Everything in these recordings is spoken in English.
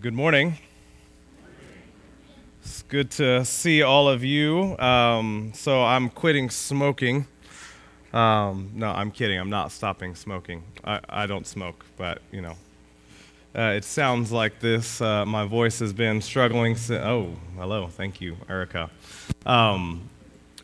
Good morning. It's good to see all of you. Um, so, I'm quitting smoking. Um, no, I'm kidding. I'm not stopping smoking. I, I don't smoke, but you know. Uh, it sounds like this. Uh, my voice has been struggling. Si- oh, hello. Thank you, Erica. Um,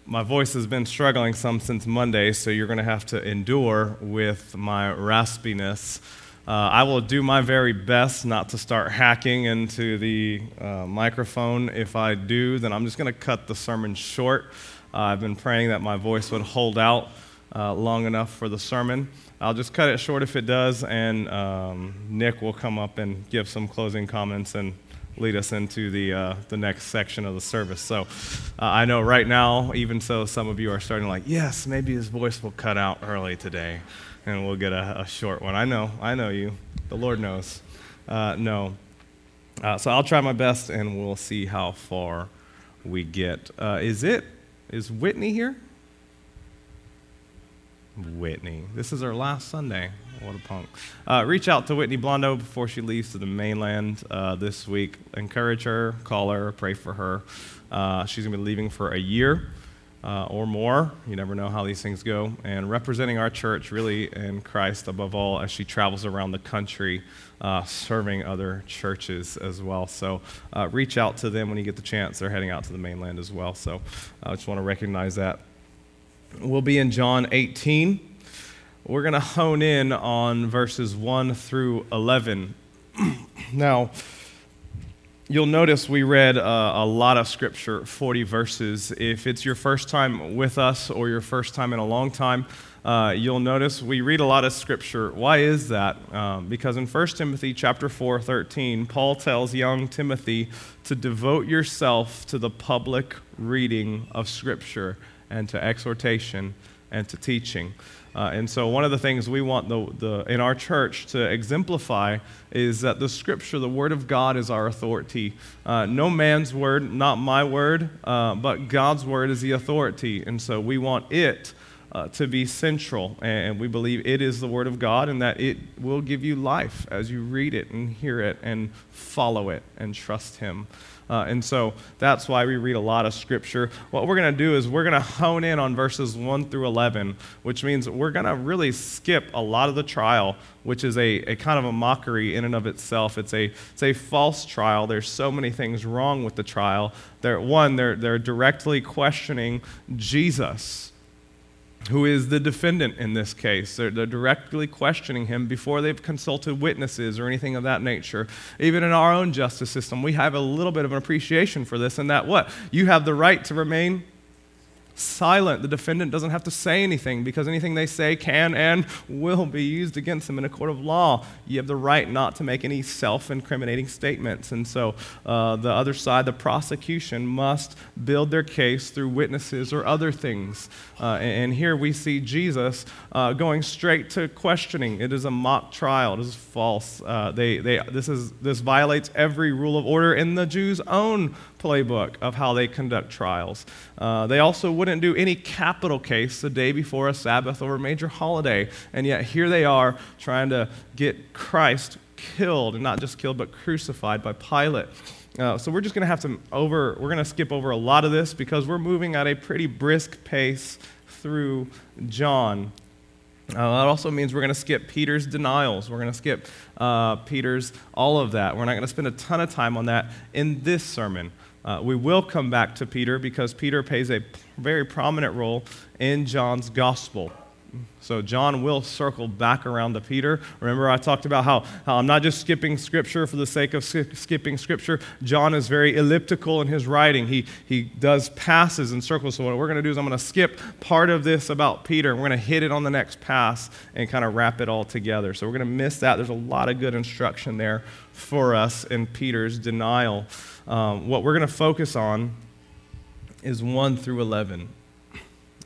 my voice has been struggling some since Monday, so you're going to have to endure with my raspiness. Uh, I will do my very best not to start hacking into the uh, microphone. If I do, then I'm just going to cut the sermon short. Uh, I've been praying that my voice would hold out uh, long enough for the sermon. I'll just cut it short if it does, and um, Nick will come up and give some closing comments and lead us into the, uh, the next section of the service. So uh, I know right now, even so, some of you are starting like, yes, maybe his voice will cut out early today and we'll get a, a short one. I know, I know you. The Lord knows. Uh, no. Uh, so I'll try my best and we'll see how far we get. Uh, is it? Is Whitney here? Whitney. This is her last Sunday. What a punk. Uh, reach out to Whitney Blondo before she leaves to the mainland uh, this week. Encourage her, call her, pray for her. Uh, she's going to be leaving for a year uh, or more. You never know how these things go. And representing our church really in Christ above all as she travels around the country uh, serving other churches as well. So uh, reach out to them when you get the chance. They're heading out to the mainland as well. So I just want to recognize that. We'll be in John 18. We're going to hone in on verses 1 through 11. now, You'll notice we read uh, a lot of scripture, 40 verses. If it's your first time with us or your first time in a long time, uh, you'll notice we read a lot of scripture. Why is that? Um, because in 1 Timothy chapter 4, 13, Paul tells young Timothy to devote yourself to the public reading of scripture and to exhortation and to teaching. Uh, and so, one of the things we want the, the, in our church to exemplify is that the scripture, the word of God, is our authority. Uh, no man's word, not my word, uh, but God's word is the authority. And so, we want it uh, to be central. And we believe it is the word of God and that it will give you life as you read it and hear it and follow it and trust Him. Uh, and so that's why we read a lot of scripture. What we're going to do is we're going to hone in on verses 1 through 11, which means we're going to really skip a lot of the trial, which is a, a kind of a mockery in and of itself. It's a, it's a false trial. There's so many things wrong with the trial. They're, one, they're, they're directly questioning Jesus who is the defendant in this case. They're, they're, directly questioning him before they've consulted witnesses or anything of that nature. Even in our own justice system, we have a little bit of an appreciation for this, and that what? You have the right to remain silent. The defendant doesn't have to say anything because anything they say can and will be used against them in a court of law. You have the right not to make any self incriminating statements. And so uh, the other side, the prosecution, must build their case through witnesses or other things. Uh, and here we see Jesus uh, going straight to questioning. It is a mock trial, it is false. Uh, they, they, this, is, this violates every rule of order in the Jews' own playbook of how they conduct trials. Uh, they also wouldn't do any capital case the day before a Sabbath or a major holiday, and yet here they are trying to get Christ killed, and not just killed, but crucified by Pilate. Uh, so we're just going to have to over, we're going to skip over a lot of this because we're moving at a pretty brisk pace through John. Uh, that also means we're going to skip Peter's denials. We're going to skip uh, Peter's all of that. We're not going to spend a ton of time on that in this sermon. Uh, we will come back to Peter because Peter plays a very prominent role in John's gospel. So John will circle back around to Peter. Remember, I talked about how, how I'm not just skipping scripture for the sake of skipping scripture. John is very elliptical in his writing. He, he does passes and circles. So what we're going to do is I'm going to skip part of this about Peter. And we're going to hit it on the next pass and kind of wrap it all together. So we're going to miss that. There's a lot of good instruction there for us in Peter's denial. Um, what we're going to focus on is 1 through 11,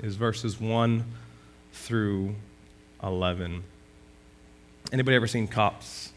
is verses 1 through 11. Anybody ever seen Cops?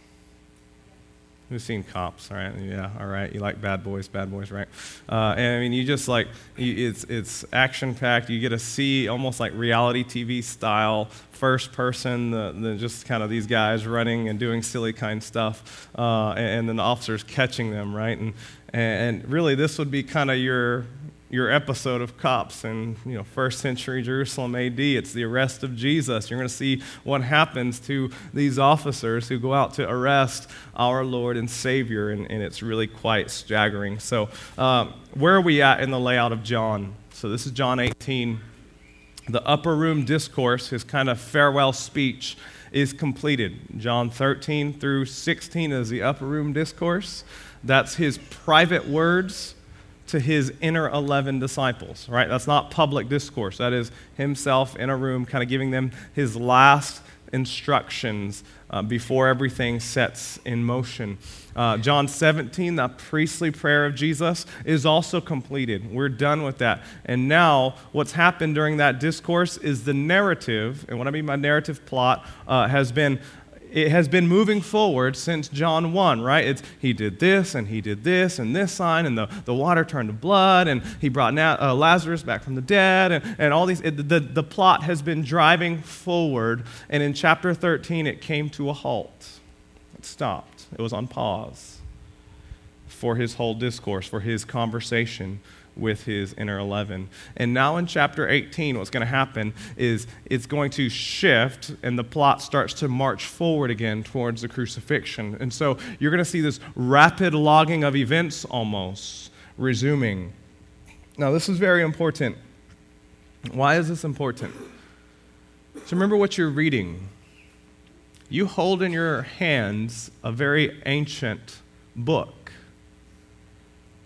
Who's seen Cops? All right, yeah, all right. You like Bad Boys, Bad Boys, right? Uh, and I mean, you just like you, it's it's action packed. You get to see almost like reality TV style, first person, the, the just kind of these guys running and doing silly kind stuff, uh, and, and then the officers catching them, right? And and really, this would be kind of your your episode of cops in you know first century jerusalem ad it's the arrest of jesus. You're going to see what happens to these officers who go out to arrest our lord and savior and, and it's really quite staggering. So um, where are we at in the layout of john? So this is john 18 the upper room discourse his kind of farewell speech is completed. John 13 through 16 is the upper room discourse. That's his private words to his inner 11 disciples, right? That's not public discourse. That is himself in a room, kind of giving them his last instructions uh, before everything sets in motion. Uh, John 17, the priestly prayer of Jesus, is also completed. We're done with that. And now, what's happened during that discourse is the narrative, and what I mean by narrative plot, uh, has been it has been moving forward since John 1, right? It's he did this and he did this and this sign and the, the water turned to blood and he brought Na- uh, Lazarus back from the dead and, and all these. It, the, the plot has been driving forward and in chapter 13 it came to a halt. It stopped. It was on pause for his whole discourse, for his conversation with his inner 11. And now in chapter 18, what's going to happen is it's going to shift and the plot starts to march forward again towards the crucifixion. And so you're going to see this rapid logging of events almost resuming. Now, this is very important. Why is this important? So remember what you're reading. You hold in your hands a very ancient book.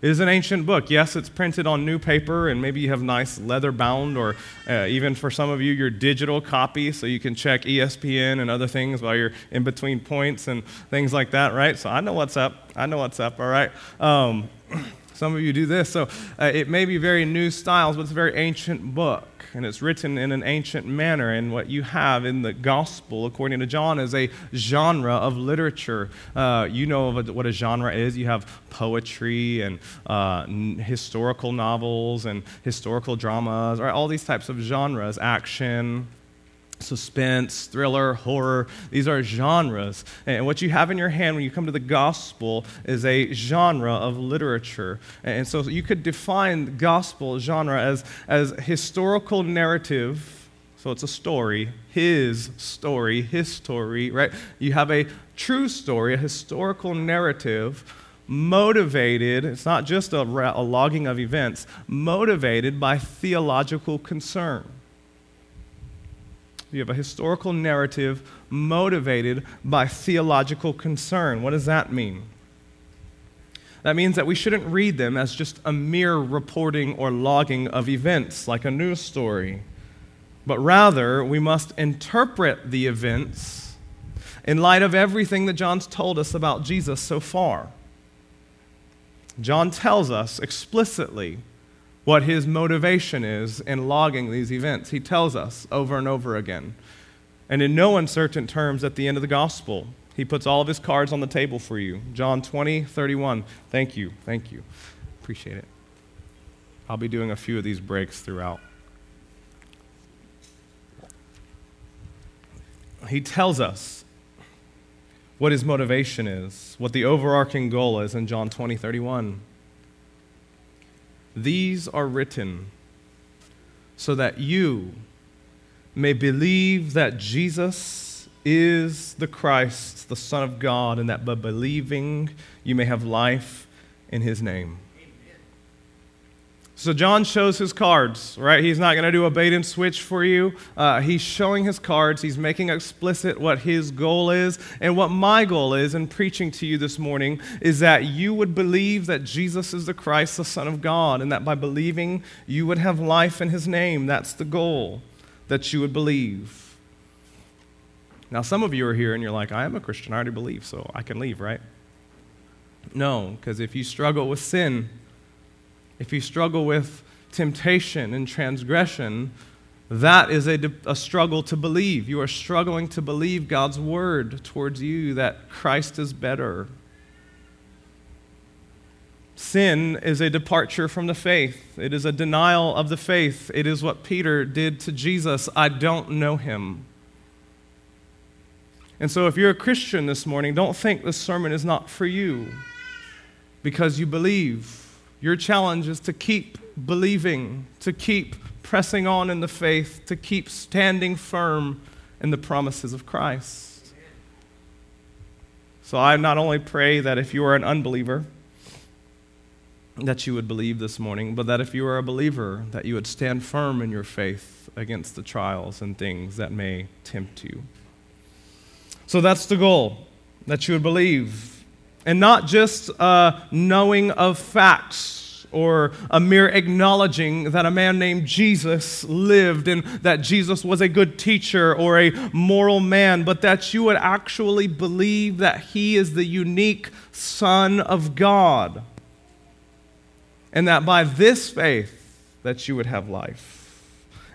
It is an ancient book. Yes, it's printed on new paper, and maybe you have nice leather bound, or uh, even for some of you, your digital copy, so you can check ESPN and other things while you're in between points and things like that, right? So I know what's up. I know what's up, all right? Um, some of you do this. So uh, it may be very new styles, but it's a very ancient book and it's written in an ancient manner. And what you have in the gospel, according to John, is a genre of literature. Uh, you know what a genre is. You have poetry and uh, historical novels and historical dramas, right? All these types of genres, action, suspense, thriller, horror. These are genres. And what you have in your hand when you come to the gospel is a genre of literature. And so you could define gospel genre as, as historical narrative. So it's a story, his story, his story, right? You have a true story, a historical narrative motivated, it's not just a, a logging of events, motivated by theological concern. You have a historical narrative motivated by theological concern. What does that mean? That means that we shouldn't read them as just a mere reporting or logging of events like a news story, but rather we must interpret the events in light of everything that John's told us about Jesus so far. John tells us explicitly what his motivation is in logging these events. He tells us over and over again. And in no uncertain terms at the end of the gospel, he puts all of his cards on the table for you. John 20, 31. Thank you. Thank you. Appreciate it. I'll be doing a few of these breaks throughout. He tells us what his motivation is, what the overarching goal is in John 20, 31. These are written so that you may believe that Jesus is the Christ, the Son of God, and that by believing you may have life in his name. So John shows his cards, right? He's not going to do a bait and switch for you. Uh, he's showing his cards. He's making explicit what his goal is. And what my goal is in preaching to you this morning is that you would believe that Jesus is the Christ, the Son of God, and that by believing you would have life in his name. That's the goal, that you would believe. Now, some of you are here and you're like, I am a Christian. I already believe, so I can leave, right? No, because if you struggle with sin, if you struggle with temptation and transgression, that is a, a struggle to believe. You are struggling to believe God's word towards you that Christ is better. Sin is a departure from the faith. It is a denial of the faith. It is what Peter did to Jesus. I don't know him. And so, if you're a Christian this morning, don't think this sermon is not for you because you believe. Your challenge is to keep believing, to keep pressing on in the faith, to keep standing firm in the promises of Christ. So, I not only pray that if you are an unbeliever, that you would believe this morning, but that if you are a believer, that you would stand firm in your faith against the trials and things that may tempt you. So that's the goal, that you would believe. And not just a knowing of facts or a mere acknowledging that a man named Jesus lived and that Jesus was a good teacher or a moral man, but that you would actually believe that he is the unique Son of God. And that by this faith that you would have life.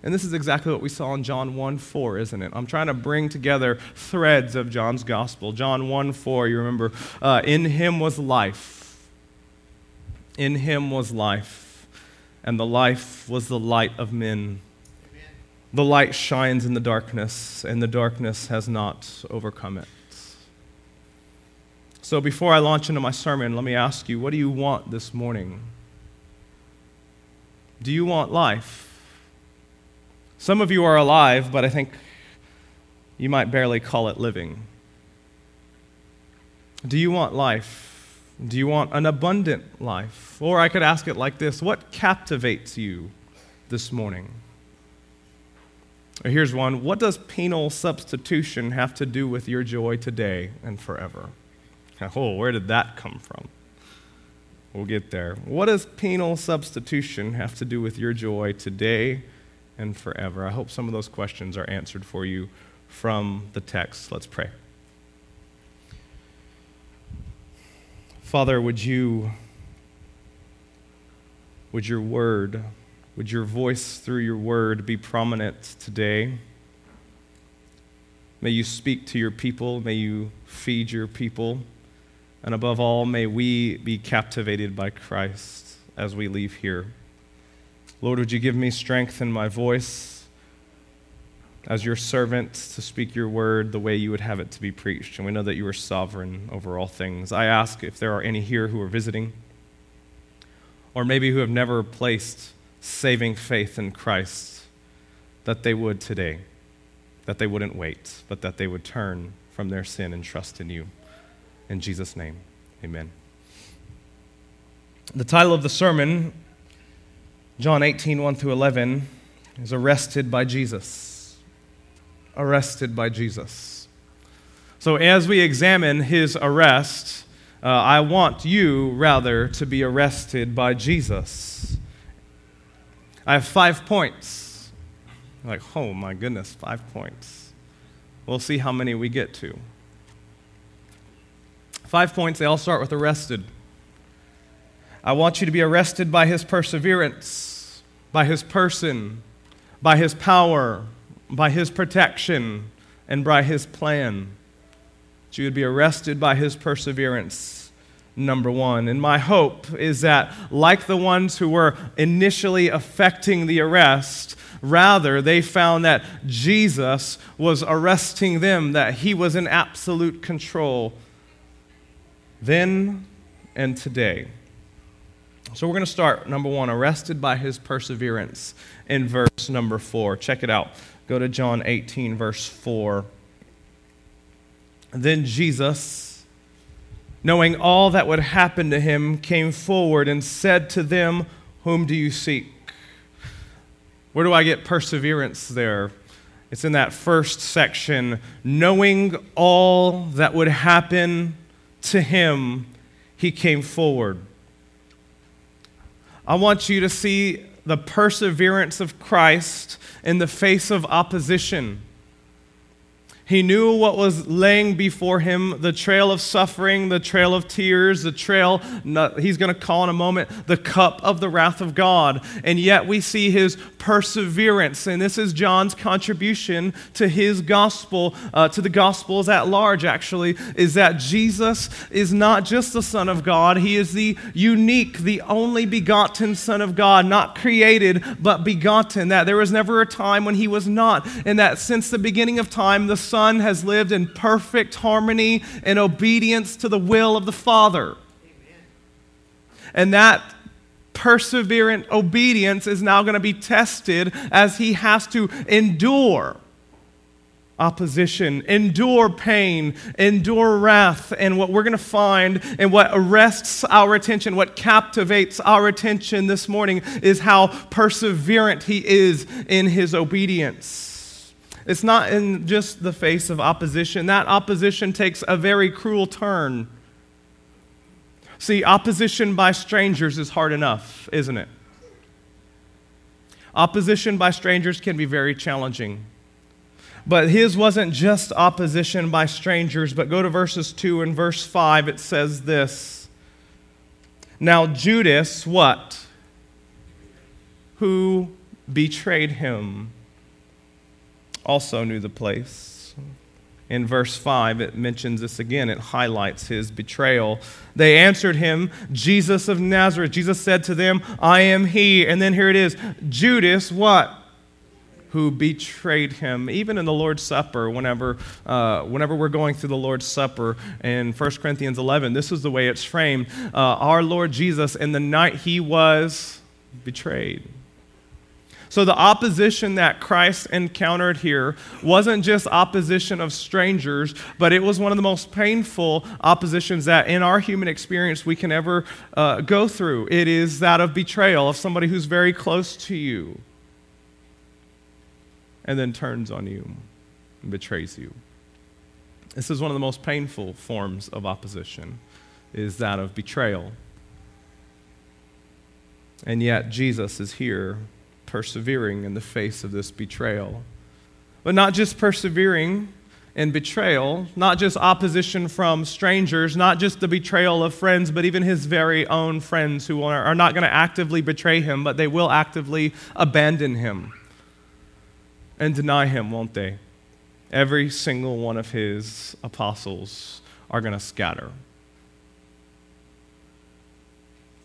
And this is exactly what we saw in John 1 4, isn't it? I'm trying to bring together threads of John's gospel. John 1 4, you remember, uh, in him was life. In him was life. And the life was the light of men. Amen. The light shines in the darkness, and the darkness has not overcome it. So before I launch into my sermon, let me ask you what do you want this morning? Do you want life? Some of you are alive, but I think you might barely call it living. Do you want life? Do you want an abundant life? Or I could ask it like this What captivates you this morning? Or here's one What does penal substitution have to do with your joy today and forever? Oh, where did that come from? We'll get there. What does penal substitution have to do with your joy today and forever? I hope some of those questions are answered for you from the text. Let's pray. Father, would you, would your word, would your voice through your word be prominent today? May you speak to your people. May you feed your people. And above all, may we be captivated by Christ as we leave here. Lord, would you give me strength in my voice as your servant to speak your word the way you would have it to be preached? And we know that you are sovereign over all things. I ask if there are any here who are visiting, or maybe who have never placed saving faith in Christ, that they would today, that they wouldn't wait, but that they would turn from their sin and trust in you. In Jesus' name, amen. The title of the sermon John 18, 1 through 11, is Arrested by Jesus. Arrested by Jesus. So, as we examine his arrest, uh, I want you, rather, to be arrested by Jesus. I have five points. like, oh my goodness, five points. We'll see how many we get to. Five points, they all start with arrested. I want you to be arrested by his perseverance, by his person, by his power, by his protection, and by his plan. That you would be arrested by his perseverance, number one. And my hope is that, like the ones who were initially affecting the arrest, rather they found that Jesus was arresting them, that he was in absolute control then and today. So we're going to start, number one, arrested by his perseverance in verse number four. Check it out. Go to John 18, verse 4. Then Jesus, knowing all that would happen to him, came forward and said to them, Whom do you seek? Where do I get perseverance there? It's in that first section. Knowing all that would happen to him, he came forward. I want you to see the perseverance of Christ in the face of opposition. He knew what was laying before him the trail of suffering, the trail of tears, the trail, he's going to call in a moment, the cup of the wrath of God. And yet we see his perseverance. And this is John's contribution to his gospel, uh, to the gospels at large, actually, is that Jesus is not just the Son of God, he is the unique, the only begotten Son of God, not created, but begotten. That there was never a time when he was not. And that since the beginning of time, the Son Son has lived in perfect harmony and obedience to the will of the Father. Amen. And that perseverant obedience is now going to be tested as he has to endure opposition, endure pain, endure wrath. And what we're going to find and what arrests our attention, what captivates our attention this morning is how perseverant he is in his obedience. It's not in just the face of opposition. That opposition takes a very cruel turn. See, opposition by strangers is hard enough, isn't it? Opposition by strangers can be very challenging. But his wasn't just opposition by strangers, but go to verses 2 and verse 5. It says this Now, Judas, what? Who betrayed him? Also knew the place. In verse 5, it mentions this again. It highlights his betrayal. They answered him, Jesus of Nazareth. Jesus said to them, I am he. And then here it is Judas, what? Who betrayed him. Even in the Lord's Supper, whenever, uh, whenever we're going through the Lord's Supper in 1 Corinthians 11, this is the way it's framed. Uh, our Lord Jesus, in the night he was betrayed so the opposition that Christ encountered here wasn't just opposition of strangers, but it was one of the most painful oppositions that in our human experience we can ever uh, go through. It is that of betrayal of somebody who's very close to you and then turns on you and betrays you. This is one of the most painful forms of opposition is that of betrayal. And yet Jesus is here persevering in the face of this betrayal. But not just persevering in betrayal, not just opposition from strangers, not just the betrayal of friends, but even his very own friends who are, not going to actively betray him, but they will actively abandon him and deny him, won't they? Every single one of his apostles are going to scatter.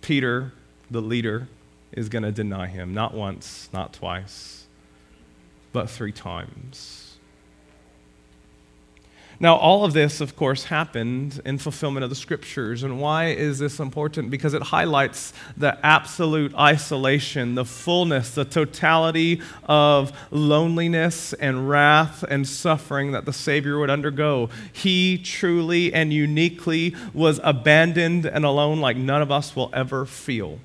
Peter, the leader, is going to deny him, not once, not twice, but three times. Now, all of this, of course, happened in fulfillment of the scriptures. And why is this important? Because it highlights the absolute isolation, the fullness, the totality of loneliness and wrath and suffering that the Savior would undergo. He truly and uniquely was abandoned and alone like none of us will ever feel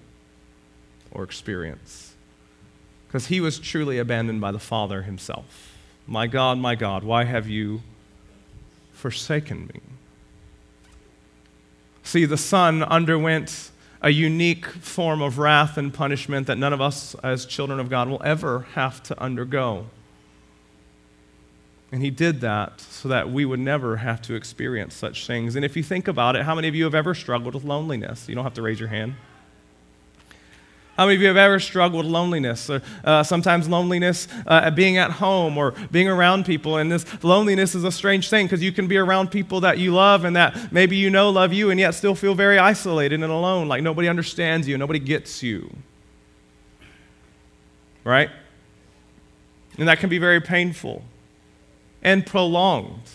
or experience. Because he was truly abandoned by the Father himself. My God, my God, why have you forsaken me? See, the Son underwent a unique form of wrath and punishment that none of us as children of God will ever have to undergo. And he did that so that we would never have to experience such things. And if you think about it, how many of you have ever struggled with loneliness? You don't have to raise your hand. How many of you have ever struggled with loneliness? Or uh, sometimes loneliness uh, at being at home or being around people. And this loneliness is a strange thing because you can be around people that you love and that maybe you know love you and yet still feel very isolated and alone, like nobody understands you, nobody gets you. Right? And that can be very painful and prolonged.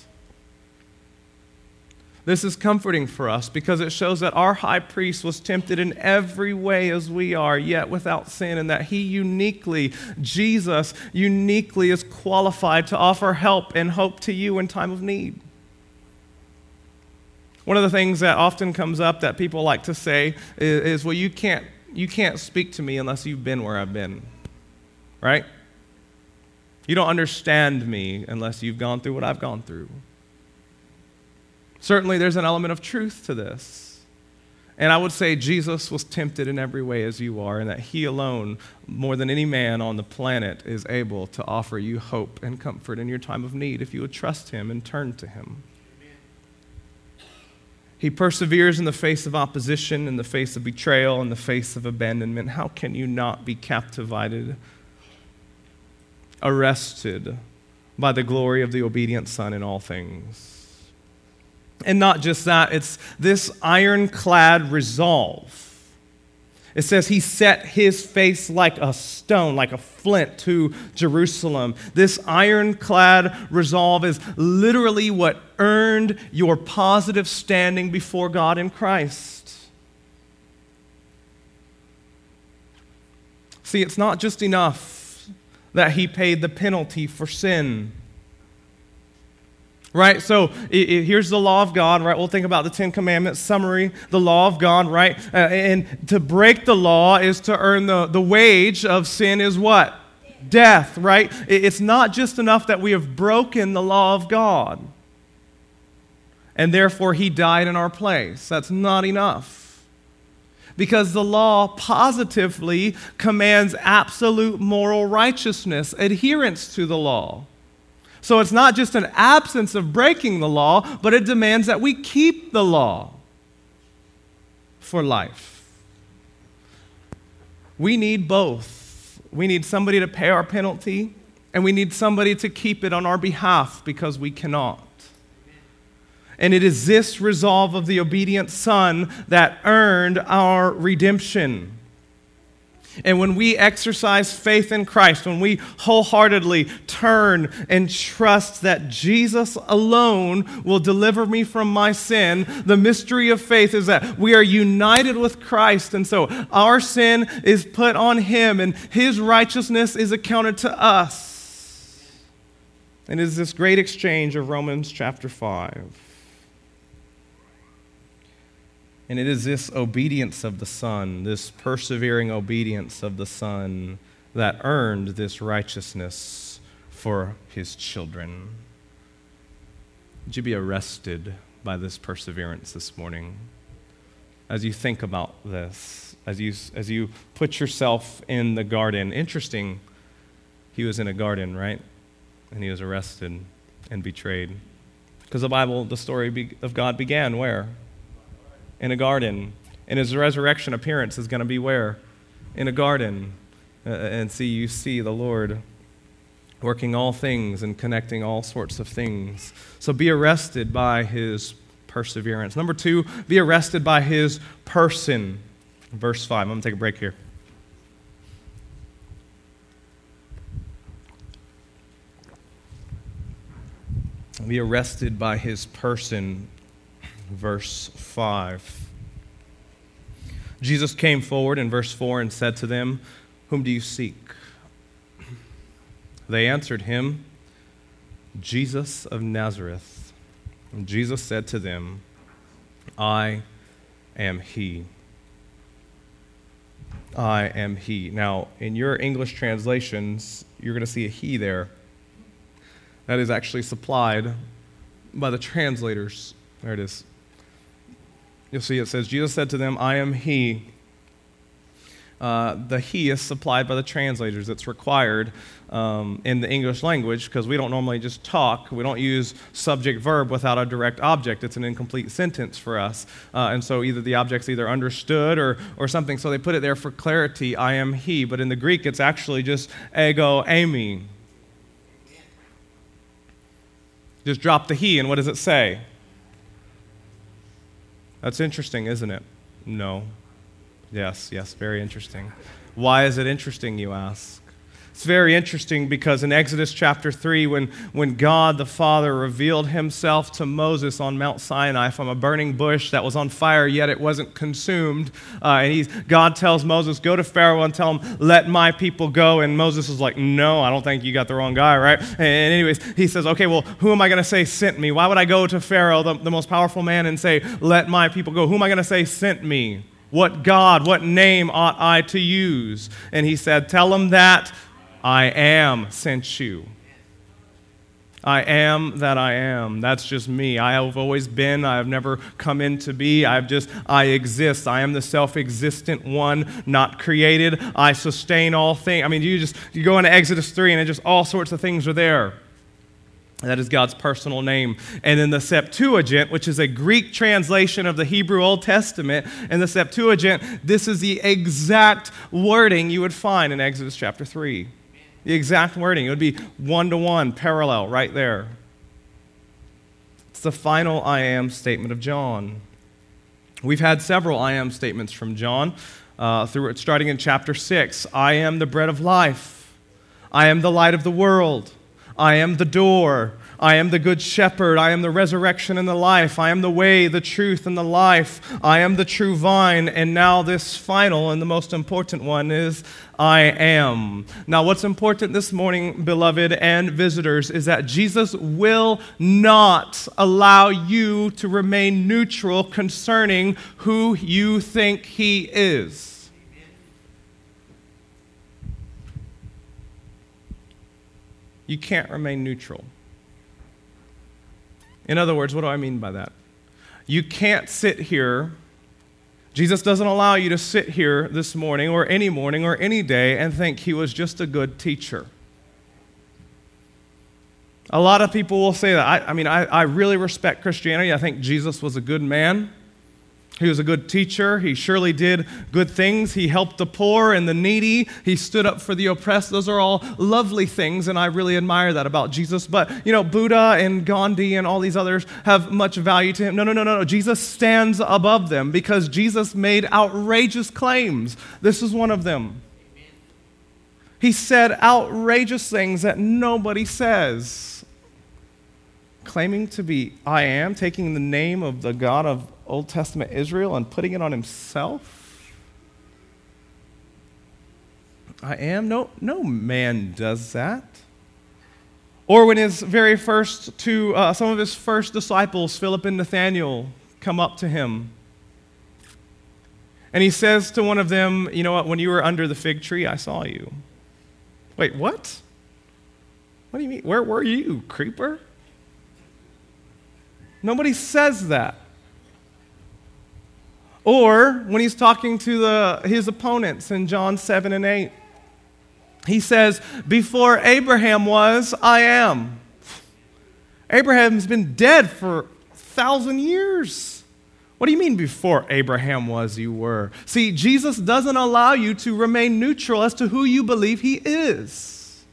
This is comforting for us because it shows that our high priest was tempted in every way as we are, yet without sin, and that he uniquely, Jesus uniquely, is qualified to offer help and hope to you in time of need. One of the things that often comes up that people like to say is, well, you can't, you can't speak to me unless you've been where I've been, right? You don't understand me unless you've gone through what I've gone through. Certainly, there's an element of truth to this. And I would say Jesus was tempted in every way as you are, and that he alone, more than any man on the planet, is able to offer you hope and comfort in your time of need if you would trust him and turn to him. He perseveres in the face of opposition, in the face of betrayal, in the face of abandonment. How can you not be captivated, arrested by the glory of the obedient Son in all things? And not just that, it's this ironclad resolve. It says he set his face like a stone, like a flint to Jerusalem. This ironclad resolve is literally what earned your positive standing before God in Christ. See, it's not just enough that he paid the penalty for sin right? So it, it, here's the law of God, right? We'll think about the Ten Commandments summary, the law of God, right? Uh, and to break the law is to earn the, the wage of sin is what? Death, right? It, it's not just enough that we have broken the law of God and therefore he died in our place. That's not enough. Because the law positively commands absolute moral righteousness, adherence to the law. So it's not just an absence of breaking the law, but it demands that we keep the law for life. We need both. We need somebody to pay our penalty, and we need somebody to keep it on our behalf because we cannot. And it is this resolve of the obedient Son that earned our redemption. And when we exercise faith in Christ, when we wholeheartedly turn and trust that Jesus alone will deliver me from my sin, the mystery of faith is that we are united with Christ. And so our sin is put on him, and his righteousness is accounted to us. And it is this great exchange of Romans chapter 5. And it is this obedience of the Son, this persevering obedience of the Son, that earned this righteousness for his children. Would you be arrested by this perseverance this morning? As you think about this, as you, as you put yourself in the garden, interesting, he was in a garden, right? And he was arrested and betrayed. Because the Bible, the story of God began where? In a garden. And his resurrection appearance is going to be where? In a garden. Uh, and see, you see the Lord working all things and connecting all sorts of things. So be arrested by his perseverance. Number two, be arrested by his person. Verse 5. I'm going to take a break here. Be arrested by his person verse 5. Jesus came forward in verse 4 and said to them, Whom do you seek? They answered him, Jesus of Nazareth. And Jesus said to them, I am he. I am he. Now, in your English translations, you're going to see a he there. That is actually supplied by the translators. There it is. You'll see it says, Jesus said to them, I am He. Uh, the He is supplied by the translators. It's required um, in the English language because we don't normally just talk. We don't use subject verb without a direct object. It's an incomplete sentence for us. Uh, and so either the object's either understood or, or something. So they put it there for clarity I am He. But in the Greek, it's actually just ego eimi. Just drop the He, and what does it say? That's interesting, isn't it? No. Yes, yes, very interesting. Why is it interesting, you ask? It's very interesting because in Exodus chapter 3, when, when God the Father revealed himself to Moses on Mount Sinai from a burning bush that was on fire, yet it wasn't consumed, uh, and he's, God tells Moses, Go to Pharaoh and tell him, Let my people go. And Moses is like, No, I don't think you got the wrong guy, right? And, anyways, he says, Okay, well, who am I going to say sent me? Why would I go to Pharaoh, the, the most powerful man, and say, Let my people go? Who am I going to say sent me? What God, what name ought I to use? And he said, Tell him that I am sent you. I am that I am. That's just me. I have always been. I have never come into be. I've just, I exist. I am the self existent one, not created. I sustain all things. I mean, you just, you go into Exodus 3 and it just all sorts of things are there. That is God's personal name. And in the Septuagint, which is a Greek translation of the Hebrew Old Testament, in the Septuagint, this is the exact wording you would find in Exodus chapter 3. The exact wording. It would be one to one, parallel, right there. It's the final I am statement of John. We've had several I am statements from John, uh, through, starting in chapter 6. I am the bread of life, I am the light of the world, I am the door. I am the good shepherd. I am the resurrection and the life. I am the way, the truth, and the life. I am the true vine. And now, this final and the most important one is I am. Now, what's important this morning, beloved and visitors, is that Jesus will not allow you to remain neutral concerning who you think he is. You can't remain neutral. In other words, what do I mean by that? You can't sit here. Jesus doesn't allow you to sit here this morning or any morning or any day and think he was just a good teacher. A lot of people will say that. I, I mean, I, I really respect Christianity. I think Jesus was a good man. He was a good teacher. He surely did good things. He helped the poor and the needy. He stood up for the oppressed. Those are all lovely things, and I really admire that about Jesus. But, you know, Buddha and Gandhi and all these others have much value to him. No, no, no, no, no. Jesus stands above them because Jesus made outrageous claims. This is one of them. He said outrageous things that nobody says. Claiming to be I am, taking the name of the God of Old Testament Israel and putting it on himself? I am? No, no man does that. Or when his very first two, uh, some of his first disciples, Philip and Nathaniel, come up to him. And he says to one of them, You know what? When you were under the fig tree, I saw you. Wait, what? What do you mean? Where were you, creeper? Nobody says that. Or when he's talking to the, his opponents in John 7 and 8, he says, Before Abraham was, I am. Abraham's been dead for a thousand years. What do you mean, before Abraham was, you were? See, Jesus doesn't allow you to remain neutral as to who you believe he is.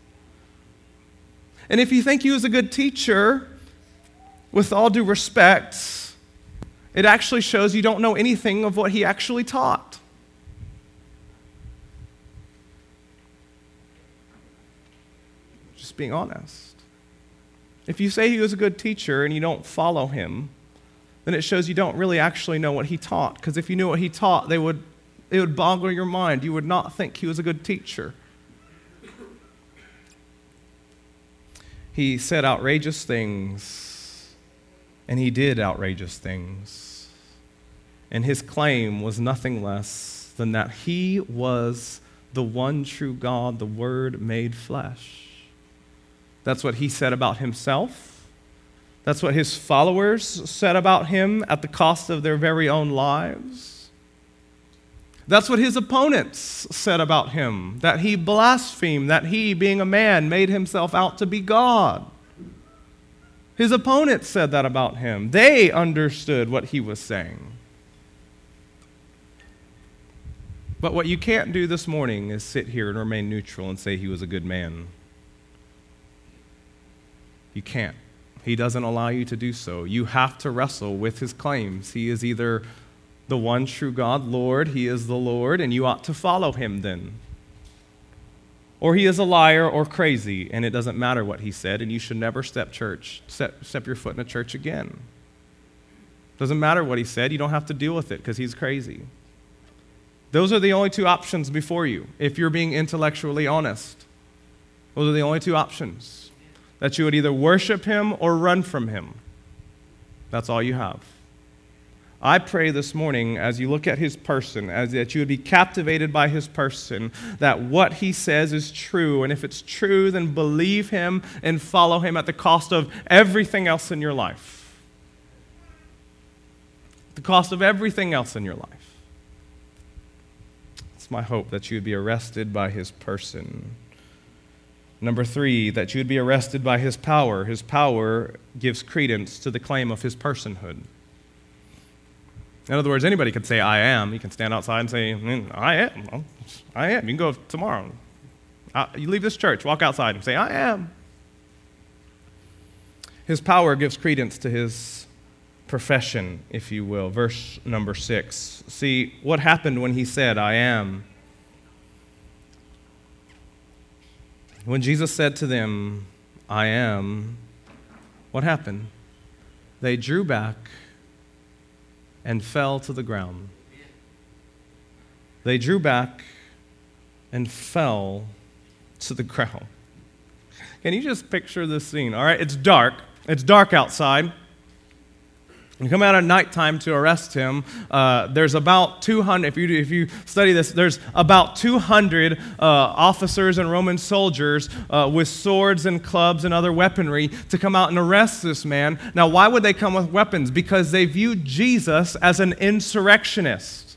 And if you think he was a good teacher, with all due respect, it actually shows you don't know anything of what he actually taught. Just being honest. If you say he was a good teacher and you don't follow him, then it shows you don't really actually know what he taught. Because if you knew what he taught, they would, it would boggle your mind. You would not think he was a good teacher. He said outrageous things and he did outrageous things. And his claim was nothing less than that he was the one true God, the Word made flesh. That's what he said about himself. That's what his followers said about him at the cost of their very own lives. That's what his opponents said about him that he blasphemed, that he, being a man, made himself out to be God. His opponents said that about him. They understood what he was saying. But what you can't do this morning is sit here and remain neutral and say he was a good man. You can't. He doesn't allow you to do so. You have to wrestle with his claims. He is either the one true God, Lord, he is the Lord, and you ought to follow him then or he is a liar or crazy, and it doesn't matter what he said, and you should never step church, step, step your foot in a church again. Doesn't matter what he said, you don't have to deal with it because he's crazy. Those are the only two options before you, if you're being intellectually honest. Those are the only two options. That you would either worship him or run from him. That's all you have. I pray this morning as you look at his person, as that you would be captivated by his person, that what he says is true. And if it's true, then believe him and follow him at the cost of everything else in your life. The cost of everything else in your life. It's my hope that you would be arrested by his person. Number three, that you would be arrested by his power. His power gives credence to the claim of his personhood. In other words, anybody could say, I am. You can stand outside and say, mm, I am. I am. You can go tomorrow. Uh, you leave this church, walk outside and say, I am. His power gives credence to his profession, if you will. Verse number six. See, what happened when he said, I am? When Jesus said to them, I am, what happened? They drew back and fell to the ground. They drew back and fell to the ground. Can you just picture this scene? All right, it's dark. It's dark outside. You come out at nighttime to arrest him. Uh, there's about 200, if you, if you study this, there's about 200 uh, officers and Roman soldiers uh, with swords and clubs and other weaponry to come out and arrest this man. Now, why would they come with weapons? Because they viewed Jesus as an insurrectionist.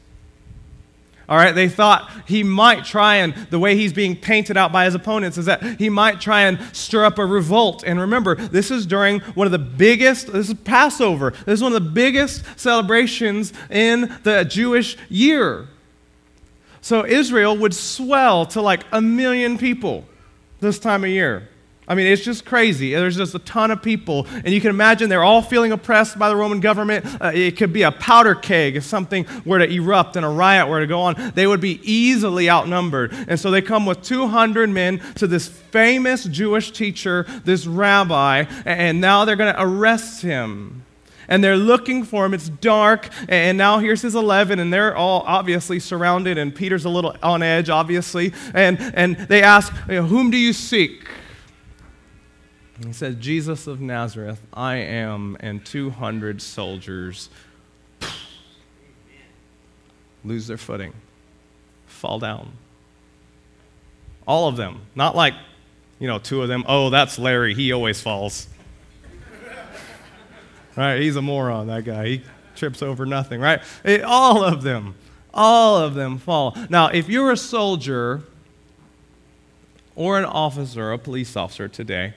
All right, they thought he might try and, the way he's being painted out by his opponents is that he might try and stir up a revolt. And remember, this is during one of the biggest, this is Passover. This is one of the biggest celebrations in the Jewish year. So Israel would swell to like a million people this time of year. I mean, it's just crazy. There's just a ton of people, and you can imagine they're all feeling oppressed by the Roman government. Uh, it could be a powder keg if something were to erupt and a riot were to go on. They would be easily outnumbered. And so they come with 200 men to this famous Jewish teacher, this rabbi, and now they're going to arrest him and they're looking for him. It's dark, and now here's his 11, and they're all obviously surrounded, and Peter's a little on edge, obviously. And, and they ask, Whom do you seek? He says, Jesus of Nazareth, I am, and 200 soldiers lose their footing, fall down. All of them. Not like, you know, two of them, oh, that's Larry, he always falls. right? He's a moron, that guy. He trips over nothing, right? It, all of them, all of them fall. Now, if you're a soldier or an officer, a police officer today,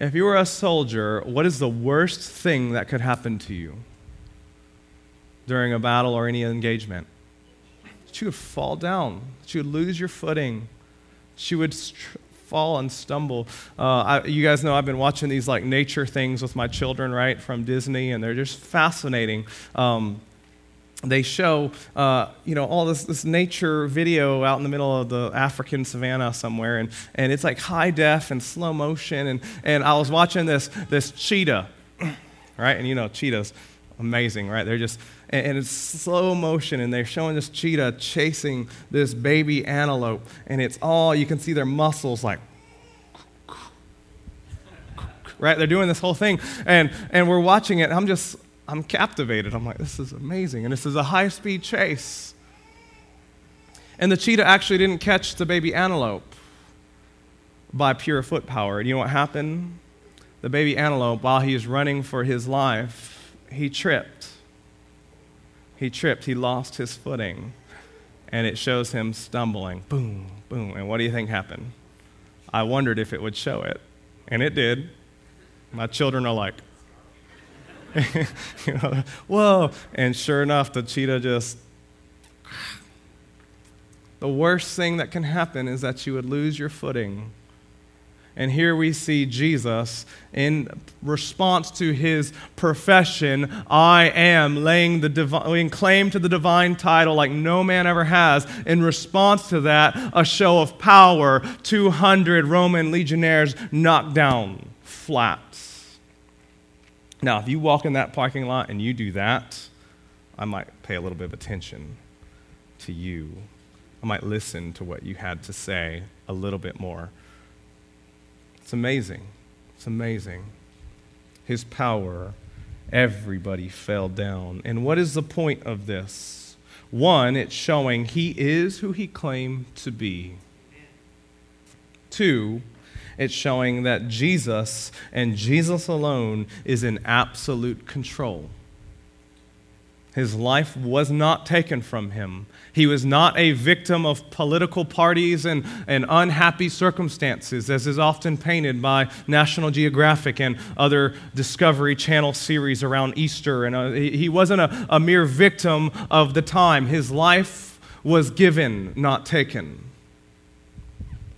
if you were a soldier, what is the worst thing that could happen to you during a battle or any engagement? That you would fall down, that you would lose your footing, that you would fall and stumble. Uh, I, you guys know I've been watching these like nature things with my children, right, from Disney, and they're just fascinating. Um, they show uh, you know all this, this nature video out in the middle of the african savannah somewhere and, and it's like high def and slow motion and, and i was watching this, this cheetah right? And you know cheetahs amazing right? They're just and, and it's slow motion and they're showing this cheetah chasing this baby antelope and it's all you can see their muscles like right? They're doing this whole thing and and we're watching it i'm just I'm captivated. I'm like, this is amazing. And this is a high speed chase. And the cheetah actually didn't catch the baby antelope by pure foot power. And you know what happened? The baby antelope, while he was running for his life, he tripped. He tripped. He lost his footing. And it shows him stumbling. Boom, boom. And what do you think happened? I wondered if it would show it. And it did. My children are like, you know, whoa. And sure enough, the cheetah just. The worst thing that can happen is that you would lose your footing. And here we see Jesus in response to his profession, I am, laying, the divi- laying claim to the divine title like no man ever has. In response to that, a show of power, 200 Roman legionnaires knocked down flat. Now, if you walk in that parking lot and you do that, I might pay a little bit of attention to you. I might listen to what you had to say a little bit more. It's amazing. It's amazing. His power everybody fell down. And what is the point of this? One, it's showing he is who he claimed to be. Two, it's showing that Jesus and Jesus alone is in absolute control. His life was not taken from him. He was not a victim of political parties and, and unhappy circumstances, as is often painted by National Geographic and other Discovery Channel series around Easter. And uh, he wasn't a, a mere victim of the time. His life was given, not taken.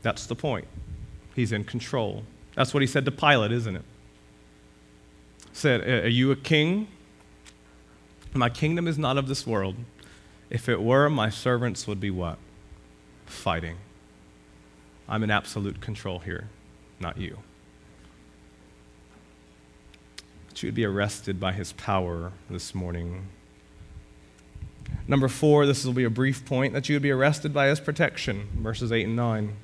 That's the point. He's in control. That's what he said to Pilate, isn't it? Said, Are you a king? My kingdom is not of this world. If it were, my servants would be what? Fighting. I'm in absolute control here, not you. That you would be arrested by his power this morning. Number four, this will be a brief point, that you would be arrested by his protection, verses 8 and 9.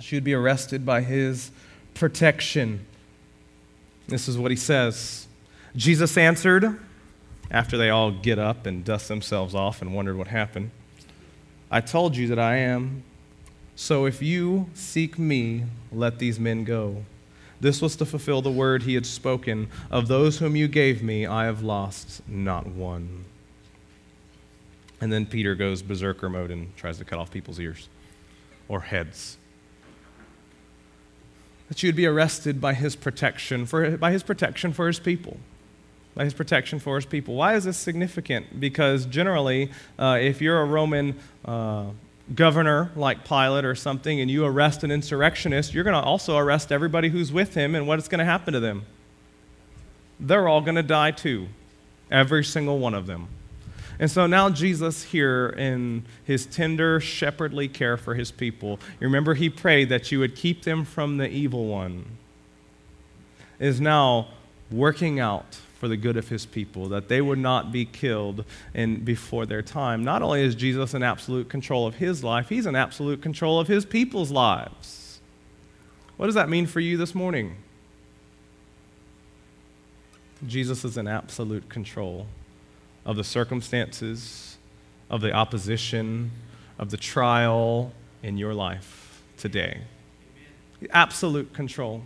You would be arrested by his protection. This is what he says Jesus answered, after they all get up and dust themselves off and wondered what happened. I told you that I am. So if you seek me, let these men go. This was to fulfill the word he had spoken Of those whom you gave me, I have lost not one. And then Peter goes berserker mode and tries to cut off people's ears or heads. That you would be arrested by his protection, for, by his protection for his people by his protection for his people. Why is this significant? Because generally, uh, if you're a Roman uh, governor like Pilate or something and you arrest an insurrectionist, you're going to also arrest everybody who's with him, and what's going to happen to them? They're all going to die too, every single one of them. And so now Jesus here in his tender shepherdly care for his people, you remember he prayed that you would keep them from the evil one, is now working out for the good of his people, that they would not be killed in, before their time. Not only is Jesus in absolute control of his life, he's in absolute control of his people's lives. What does that mean for you this morning? Jesus is in absolute control of the circumstances, of the opposition, of the trial in your life today. Absolute control.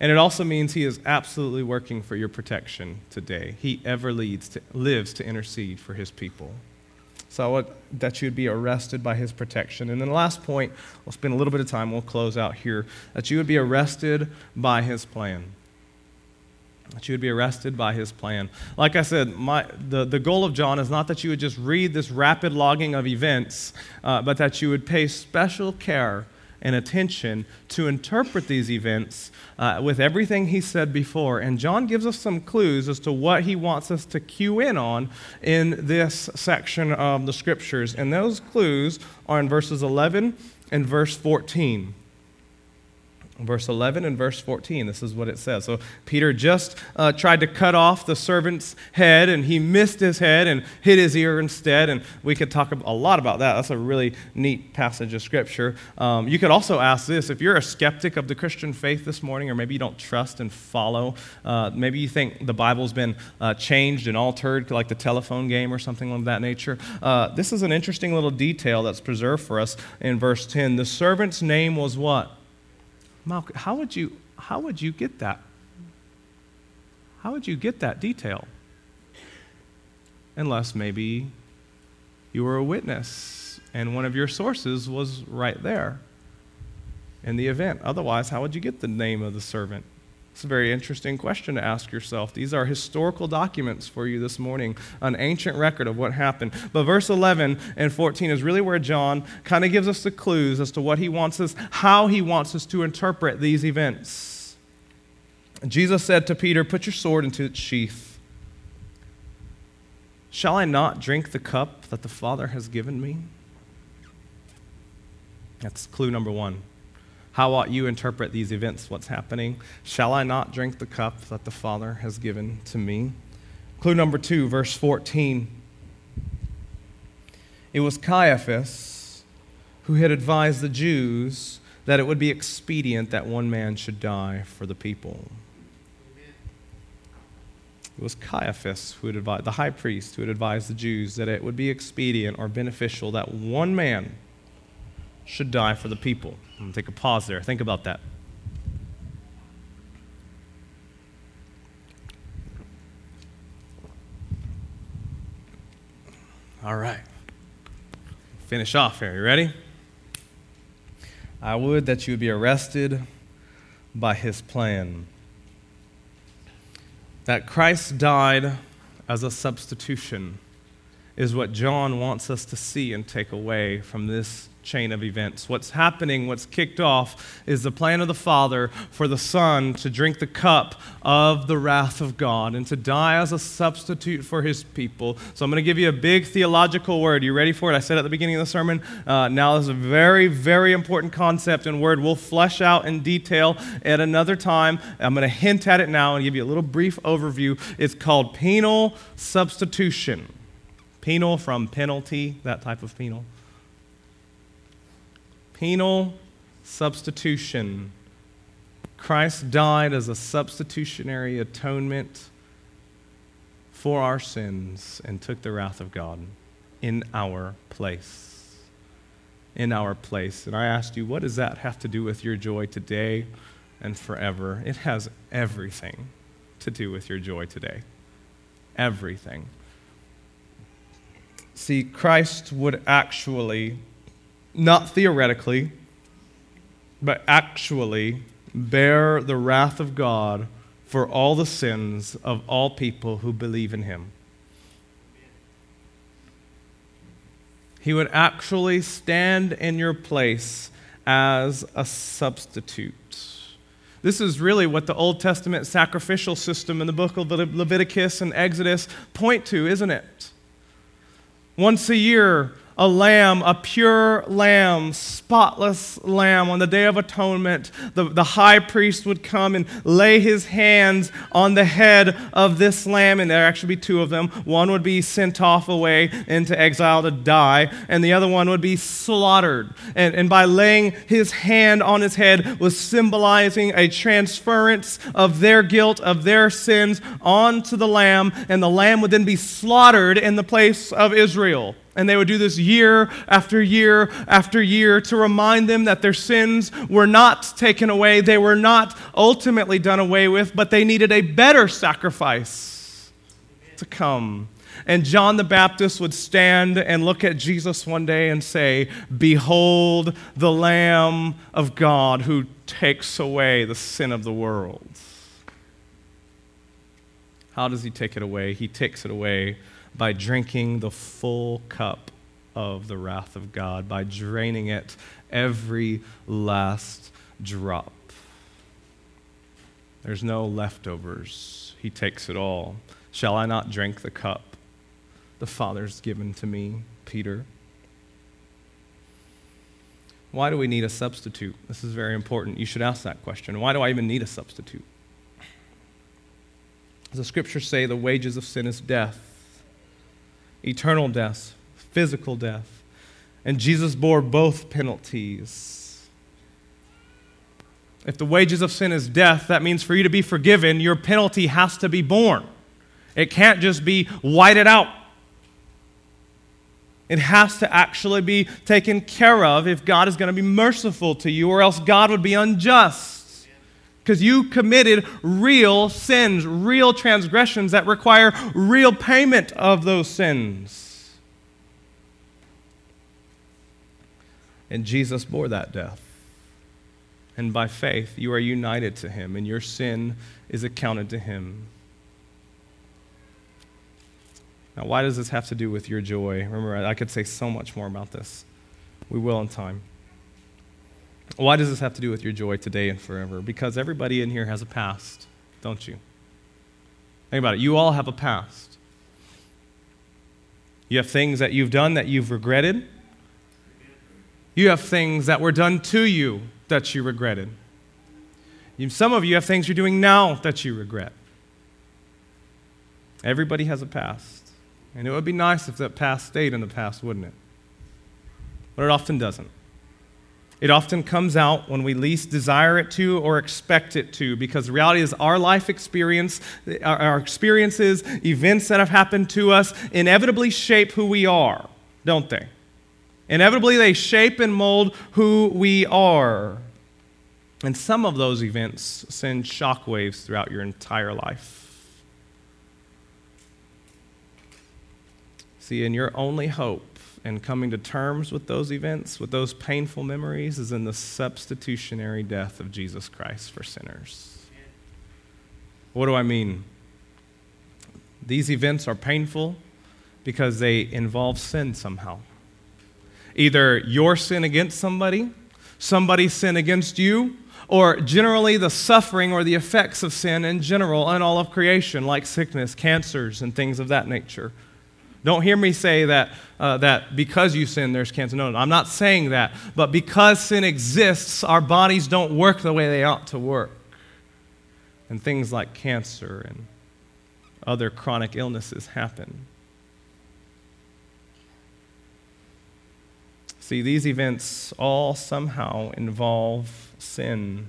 And it also means he is absolutely working for your protection today. He ever leads to, lives to intercede for his people. So I want that you would be arrested by his protection. And then the last point, we'll spend a little bit of time, we'll close out here, that you would be arrested by his plan. That you would be arrested by his plan. Like I said, my, the, the goal of John is not that you would just read this rapid logging of events, uh, but that you would pay special care and attention to interpret these events uh, with everything he said before. And John gives us some clues as to what he wants us to cue in on in this section of the scriptures. And those clues are in verses 11 and verse 14 verse 11 and verse 14. This is what it says. So Peter just uh, tried to cut off the servant's head, and he missed his head and hit his ear instead. And we could talk a lot about that. That's a really neat passage of Scripture. Um, you could also ask this if you're a skeptic of the Christian faith this morning, or maybe you don't trust and follow, uh, maybe you think the Bible's been uh, changed and altered, like the telephone game or something of that nature. Uh, this is an interesting little detail that's preserved for us in verse 10. The servant's name was what? Malchus, how would you, how would you get that? How would you get that detail? Unless maybe you were a witness and one of your sources was right there in the event. Otherwise, how would you get the name of the servant? It's a very interesting question to ask yourself. These are historical documents for you this morning, an ancient record of what happened. But verse 11 and 14 is really where John kind of gives us the clues as to what he wants us, how he wants us to interpret these events. Jesus said to Peter, Put your sword into its sheath. Shall I not drink the cup that the Father has given me? That's clue number one. How ought you interpret these events, what's happening? Shall I not drink the cup that the Father has given to me? Clue number two, verse 14. It was Caiaphas who had advised the Jews that it would be expedient that one man should die for the people. It was Caiaphas who had advised, the high priest who had advised the Jews that it would be expedient or beneficial that one man should die for the people. I'm going to take a pause there. Think about that. All right. Finish off here. You ready? I would that you would be arrested by his plan. That Christ died as a substitution is what John wants us to see and take away from this chain of events. What's happening, what's kicked off, is the plan of the Father for the Son to drink the cup of the wrath of God and to die as a substitute for his people. So I'm going to give you a big theological word. You ready for it? I said at the beginning of the sermon. Uh, now, this is a very, very important concept and word we'll flesh out in detail at another time. I'm going to hint at it now and give you a little brief overview. It's called penal substitution. Penal from penalty, that type of penal penal substitution. Christ died as a substitutionary atonement for our sins and took the wrath of God in our place. In our place. And I asked you, what does that have to do with your joy today and forever? It has everything to do with your joy today. Everything. See, Christ would actually not theoretically, but actually bear the wrath of God for all the sins of all people who believe in him. He would actually stand in your place as a substitute. This is really what the Old Testament sacrificial system in the book of Leviticus and Exodus point to, isn't it? Once a year, a lamb, a pure lamb, spotless lamb. On the Day of Atonement, the, the high priest would come and lay his hands on the head of this lamb, and there actually be two of them. One would be sent off away into exile to die, and the other one would be slaughtered. And, and by laying his hand on his head was symbolizing a transference of their guilt, of their sins, onto the lamb, and the lamb would then be slaughtered in the place of Israel. And they would do this year after year after year to remind them that their sins were not taken away, they were not ultimately done away with, but they needed a better sacrifice to come. And John the Baptist would stand and look at Jesus one day and say, Behold the Lamb of God who takes away the sin of the world. How does he take it away? He takes it away by drinking the full cup of the wrath of God, by draining it every last drop. There's no leftovers. He takes it all. Shall I not drink the cup the Father's given to me, Peter? Why do we need a substitute? This is very important. You should ask that question. Why do I even need a substitute? The scriptures say, the wages of sin is death eternal death, physical death. And Jesus bore both penalties. If the wages of sin is death, that means for you to be forgiven, your penalty has to be borne. It can't just be whited out. It has to actually be taken care of if God is going to be merciful to you, or else God would be unjust because you committed real sins, real transgressions that require real payment of those sins. And Jesus bore that death. And by faith, you are united to him, and your sin is accounted to him. Now, why does this have to do with your joy? Remember, I could say so much more about this. We will in time. Why does this have to do with your joy today and forever? Because everybody in here has a past, don't you? Think about it. You all have a past. You have things that you've done that you've regretted. You have things that were done to you that you regretted. Some of you have things you're doing now that you regret. Everybody has a past. And it would be nice if that past stayed in the past, wouldn't it? But it often doesn't. It often comes out when we least desire it to or expect it to, because the reality is our life experience, our experiences, events that have happened to us inevitably shape who we are, don't they? Inevitably, they shape and mold who we are. And some of those events send shockwaves throughout your entire life. See, and your only hope and coming to terms with those events, with those painful memories, is in the substitutionary death of Jesus Christ for sinners. What do I mean? These events are painful because they involve sin somehow. Either your sin against somebody, somebody's sin against you, or generally the suffering or the effects of sin in general in all of creation, like sickness, cancers, and things of that nature. Don't hear me say that, uh, that because you sin, there's cancer. No, no, I'm not saying that. But because sin exists, our bodies don't work the way they ought to work. And things like cancer and other chronic illnesses happen. See, these events all somehow involve sin.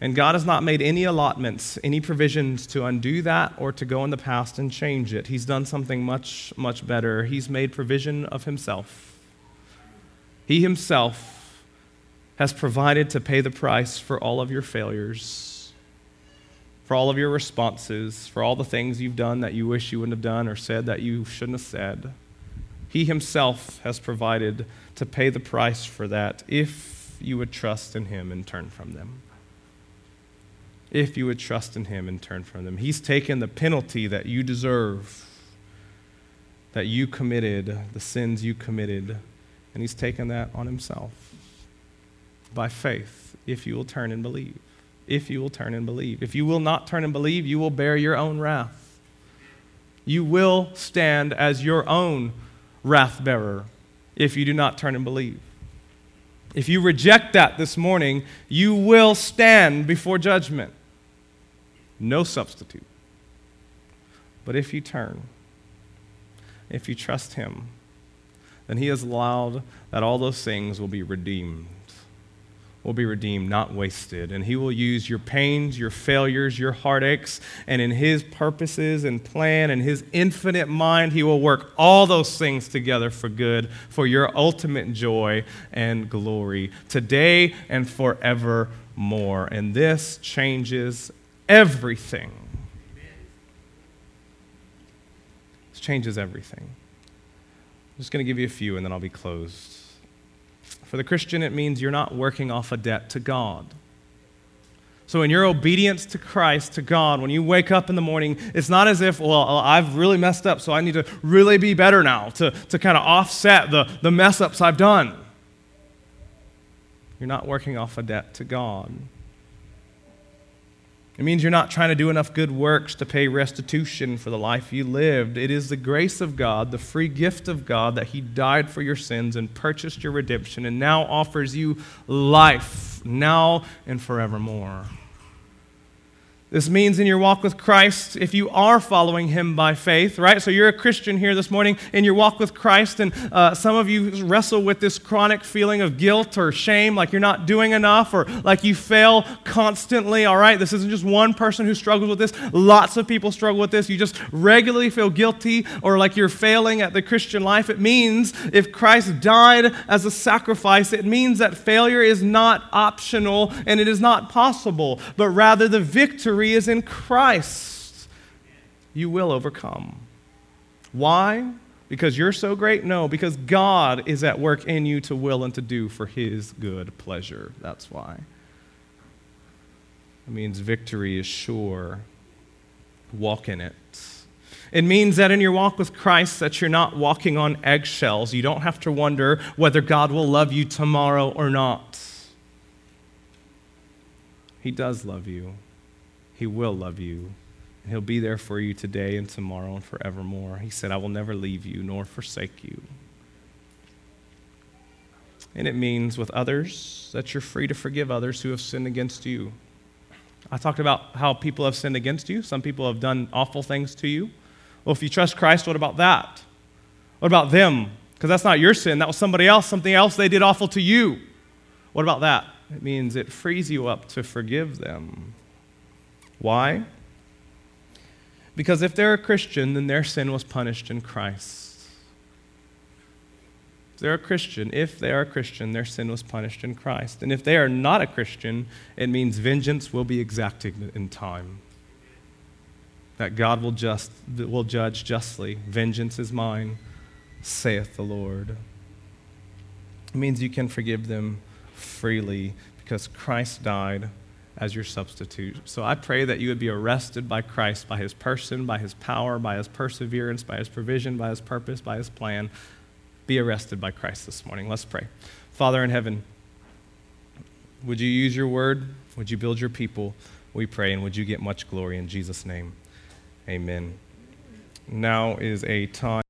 And God has not made any allotments, any provisions to undo that or to go in the past and change it. He's done something much, much better. He's made provision of Himself. He Himself has provided to pay the price for all of your failures, for all of your responses, for all the things you've done that you wish you wouldn't have done or said that you shouldn't have said. He Himself has provided to pay the price for that if you would trust in Him and turn from them if you would trust in him and turn from them. He's taken the penalty that you deserve, that you committed, the sins you committed, and he's taken that on himself by faith, if you will turn and believe. If you will turn and believe. If you will not turn and believe, you will bear your own wrath. You will stand as your own wrath bearer if you do not turn and believe. If you reject that this morning, you will stand before judgment no substitute. But if you turn, if you trust Him, then He has allowed that all those things will be redeemed. Will be redeemed, not wasted. And He will use your pains, your failures, your heartaches, and in His purposes and plan and His infinite mind, He will work all those things together for good, for your ultimate joy and glory, today and forevermore. And this changes everything. This changes everything. I'm just going to give you a few and then I'll be closed. For the Christian, it means you're not working off a debt to God. So, in your obedience to Christ, to God, when you wake up in the morning, it's not as if, well, uh, I've really messed up, so I need to really be better now to, to kind of offset the, the mess ups I've done. You're not working off a debt to God. It means you're not trying to do enough good works to pay restitution for the life you lived. It is the grace of God, the free gift of God, that He died for your sins and purchased your redemption and now offers you life, now and forevermore. This means in your walk with Christ, if you are following Him by faith, right? So you're a Christian here this morning in your walk with Christ, and uh, some of you wrestle with this chronic feeling of guilt or shame, like you're not doing enough or like you fail constantly, all right? This isn't just one person who struggles with this. Lots of people struggle with this. You just regularly feel guilty or like you're failing at the Christian life. It means if Christ died as a sacrifice, it means that failure is not optional and it is not possible, but rather the victory victory is in Christ. You will overcome. Why? Because you're so great? No, because God is at work in you to will and to do for his good pleasure. That's why. It means victory is sure. Walk in it. It means that in your walk with Christ that you're not walking on eggshells. You don't have to wonder whether God will love you tomorrow or not. He does love you. He will love you. And he'll be there for you today and tomorrow and forevermore. He said, I will never leave you nor forsake you. And it means with others that you're free to forgive others who have sinned against you. I talked about how people have sinned against you. Some people have done awful things to you. Well, if you trust Christ, what about that? What about them Because that's not your sin, that was somebody else, something else they did awful to you. What about that? It means it frees you up to forgive them. Why? Because if they're a Christian, then their sin was punished in Christ. If they're a Christian, if they are a Christian, their sin was punished in Christ. And if they are not a Christian, it means vengeance will be exacted in time. That God will, just, will judge justly. Vengeance is mine, saith the Lord. It means you can forgive them freely because Christ died as your substitute. So I pray that you would be arrested by Christ, by his person, by his power, by his perseverance, by his provision, by his purpose, by his plan. Be arrested by Christ this morning. Let's pray. Father in heaven, would you use your word? Would you build your people? We pray, and would you get much glory in Jesus' name? Amen. Now is a time.